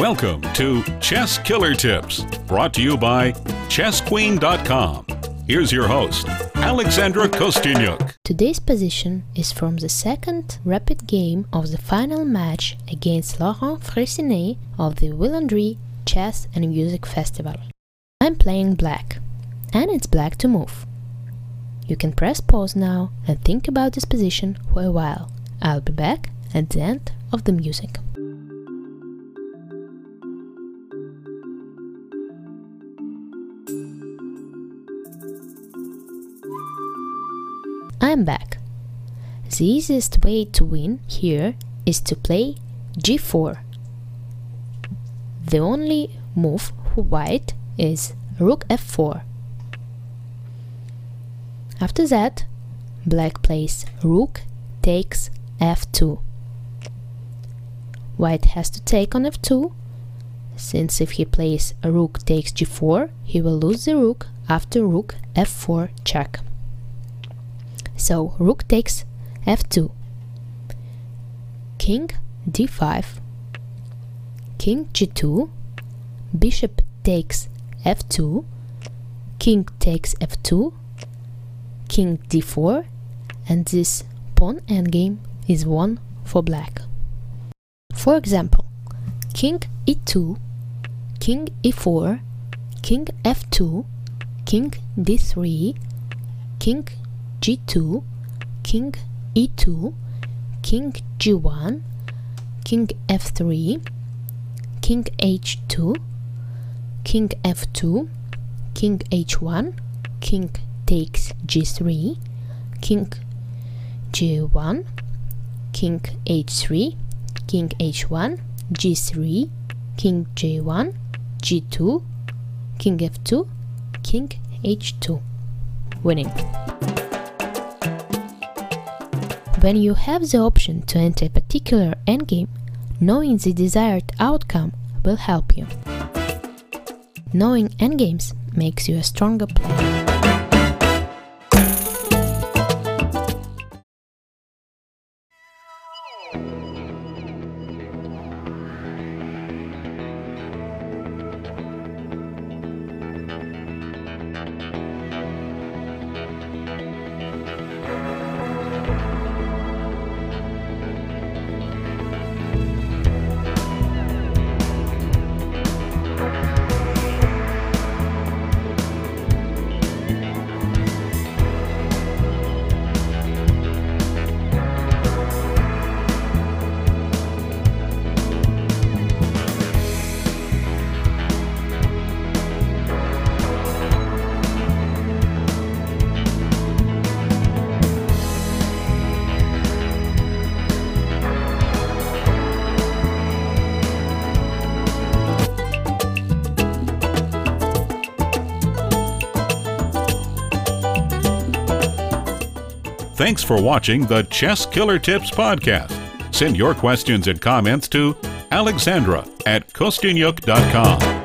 Welcome to Chess Killer Tips, brought to you by ChessQueen.com. Here's your host, Alexandra Kosteniuk. Today's position is from the second rapid game of the final match against Laurent Fressinet of the Willandry Chess and Music Festival. I'm playing black, and it's black to move. You can press pause now and think about this position for a while. I'll be back at the end of the music. I'm back. The easiest way to win here is to play g4. The only move for white is rook f4. After that, black plays rook takes f2. White has to take on f2, since if he plays rook takes g4, he will lose the rook after rook f4 check. So rook takes f2, king d5, king g2, bishop takes f2, king takes f2, king d4, and this pawn endgame is won for black. For example, king e2, king e4, king f2, king d3, king g2, king e2, king g1, king f3, king h2, king f2, king h1, king takes g3, king g1, king h3, king h1, g3, king j1, g2, king f2, king h2. Winning. When you have the option to enter a particular endgame, knowing the desired outcome will help you. Knowing endgames makes you a stronger player. Thanks for watching the Chess Killer Tips podcast. Send your questions and comments to alexandra at kosteniuk.com.